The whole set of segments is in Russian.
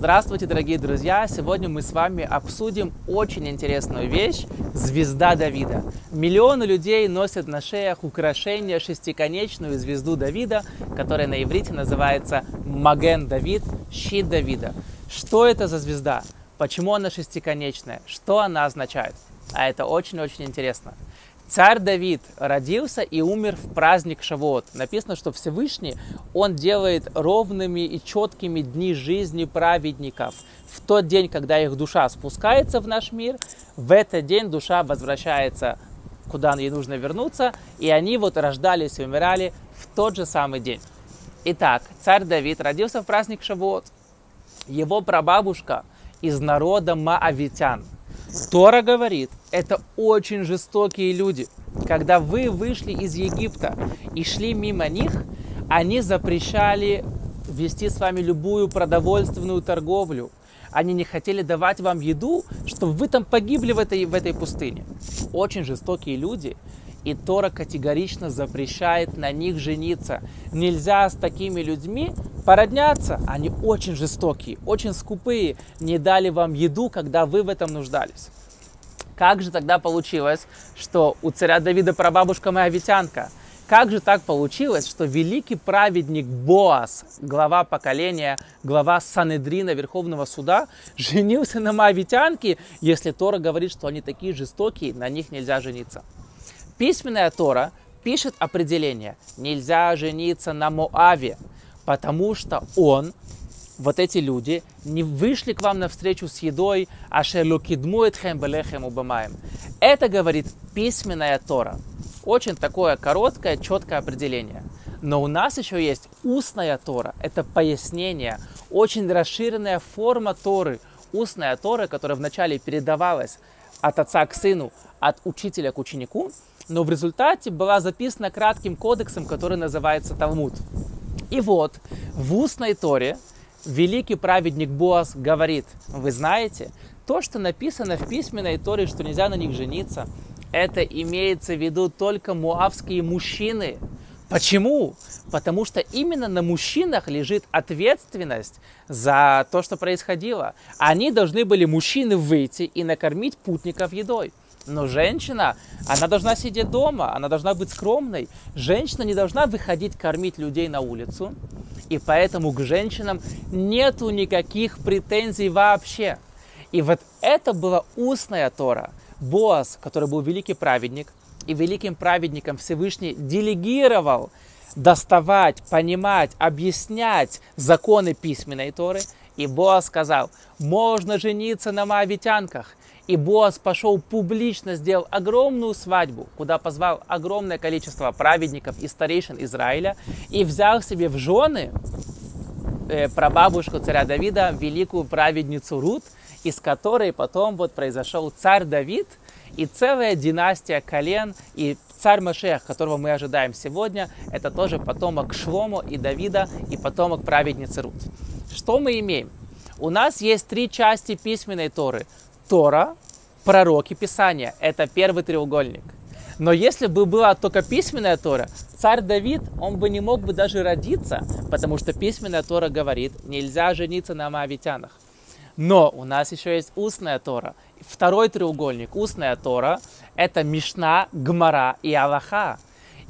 Здравствуйте, дорогие друзья! Сегодня мы с вами обсудим очень интересную вещь – звезда Давида. Миллионы людей носят на шеях украшение шестиконечную звезду Давида, которая на иврите называется Маген Давид, щит Давида. Что это за звезда? Почему она шестиконечная? Что она означает? А это очень-очень интересно. Царь Давид родился и умер в праздник Шавуот. Написано, что Всевышний, он делает ровными и четкими дни жизни праведников. В тот день, когда их душа спускается в наш мир, в этот день душа возвращается, куда ей нужно вернуться, и они вот рождались и умирали в тот же самый день. Итак, царь Давид родился в праздник Шавуот. Его прабабушка из народа Маавитян – Тора говорит, это очень жестокие люди. Когда вы вышли из Египта и шли мимо них, они запрещали вести с вами любую продовольственную торговлю. Они не хотели давать вам еду, чтобы вы там погибли в этой, в этой пустыне. Очень жестокие люди. И Тора категорично запрещает на них жениться. Нельзя с такими людьми породняться. Они очень жестокие, очень скупые, не дали вам еду, когда вы в этом нуждались. Как же тогда получилось, что у царя Давида прабабушка моавитянка? Как же так получилось, что великий праведник Боас, глава поколения, глава Санедрина Верховного Суда, женился на моавитянке, если Тора говорит, что они такие жестокие, на них нельзя жениться? Письменная Тора пишет определение. Нельзя жениться на Моаве, потому что он, вот эти люди, не вышли к вам навстречу с едой, а шелукидмуетхем белехем убамаем. Это говорит письменная Тора. Очень такое короткое, четкое определение. Но у нас еще есть устная Тора. Это пояснение, очень расширенная форма Торы. Устная Тора, которая вначале передавалась от отца к сыну, от учителя к ученику, но в результате была записана кратким кодексом, который называется Талмуд. И вот в устной Торе великий праведник Боас говорит, вы знаете, то, что написано в письменной Торе, что нельзя на них жениться, это имеется в виду только муавские мужчины. Почему? Потому что именно на мужчинах лежит ответственность за то, что происходило. Они должны были, мужчины, выйти и накормить путников едой. Но женщина, она должна сидеть дома, она должна быть скромной. Женщина не должна выходить кормить людей на улицу. И поэтому к женщинам нету никаких претензий вообще. И вот это была устная Тора. Боас, который был великий праведник, и великим праведником Всевышний делегировал доставать, понимать, объяснять законы письменной Торы. И Боас сказал, можно жениться на моавитянках. И Боас пошел публично, сделал огромную свадьбу, куда позвал огромное количество праведников и старейшин Израиля, и взял себе в жены э, прабабушку царя Давида, великую праведницу Рут, из которой потом вот произошел царь Давид и целая династия колен, и царь Машех, которого мы ожидаем сегодня, это тоже потомок Шлому и Давида, и потомок праведницы Рут. Что мы имеем? У нас есть три части письменной Торы. Тора, пророки, Писания. Это первый треугольник. Но если бы была только письменная Тора, царь Давид, он бы не мог бы даже родиться, потому что письменная Тора говорит, нельзя жениться на моавитянах. Но у нас еще есть устная Тора. Второй треугольник, устная Тора, это Мишна, Гмара и Аллаха.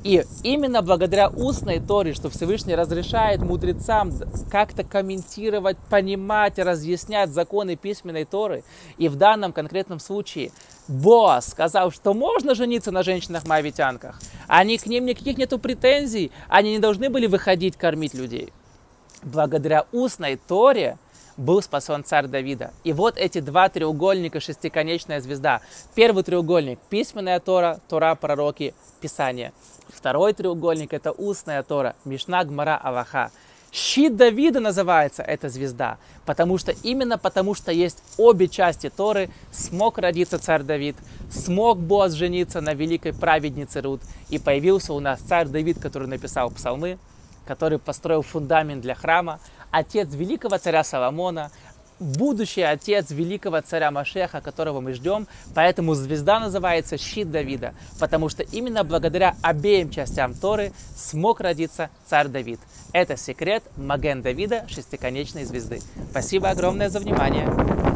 И именно благодаря устной Торе, что Всевышний разрешает мудрецам как-то комментировать, понимать, разъяснять законы письменной Торы, и в данном конкретном случае Боас сказал, что можно жениться на женщинах-моавитянках, они к ним никаких нету претензий, они не должны были выходить кормить людей. Благодаря устной Торе был спасен царь Давида. И вот эти два треугольника, шестиконечная звезда. Первый треугольник – письменная Тора, Тора, пророки, Писание. Второй треугольник – это устная Тора, Мишна, Гмара, Аллаха. Щит Давида называется эта звезда, потому что именно потому что есть обе части Торы, смог родиться царь Давид, смог Боаз жениться на великой праведнице Рут, и появился у нас царь Давид, который написал псалмы, который построил фундамент для храма, отец великого царя Соломона, будущий отец великого царя Машеха, которого мы ждем. Поэтому звезда называется щит Давида, потому что именно благодаря обеим частям Торы смог родиться царь Давид. Это секрет Маген Давида, шестиконечной звезды. Спасибо огромное за внимание.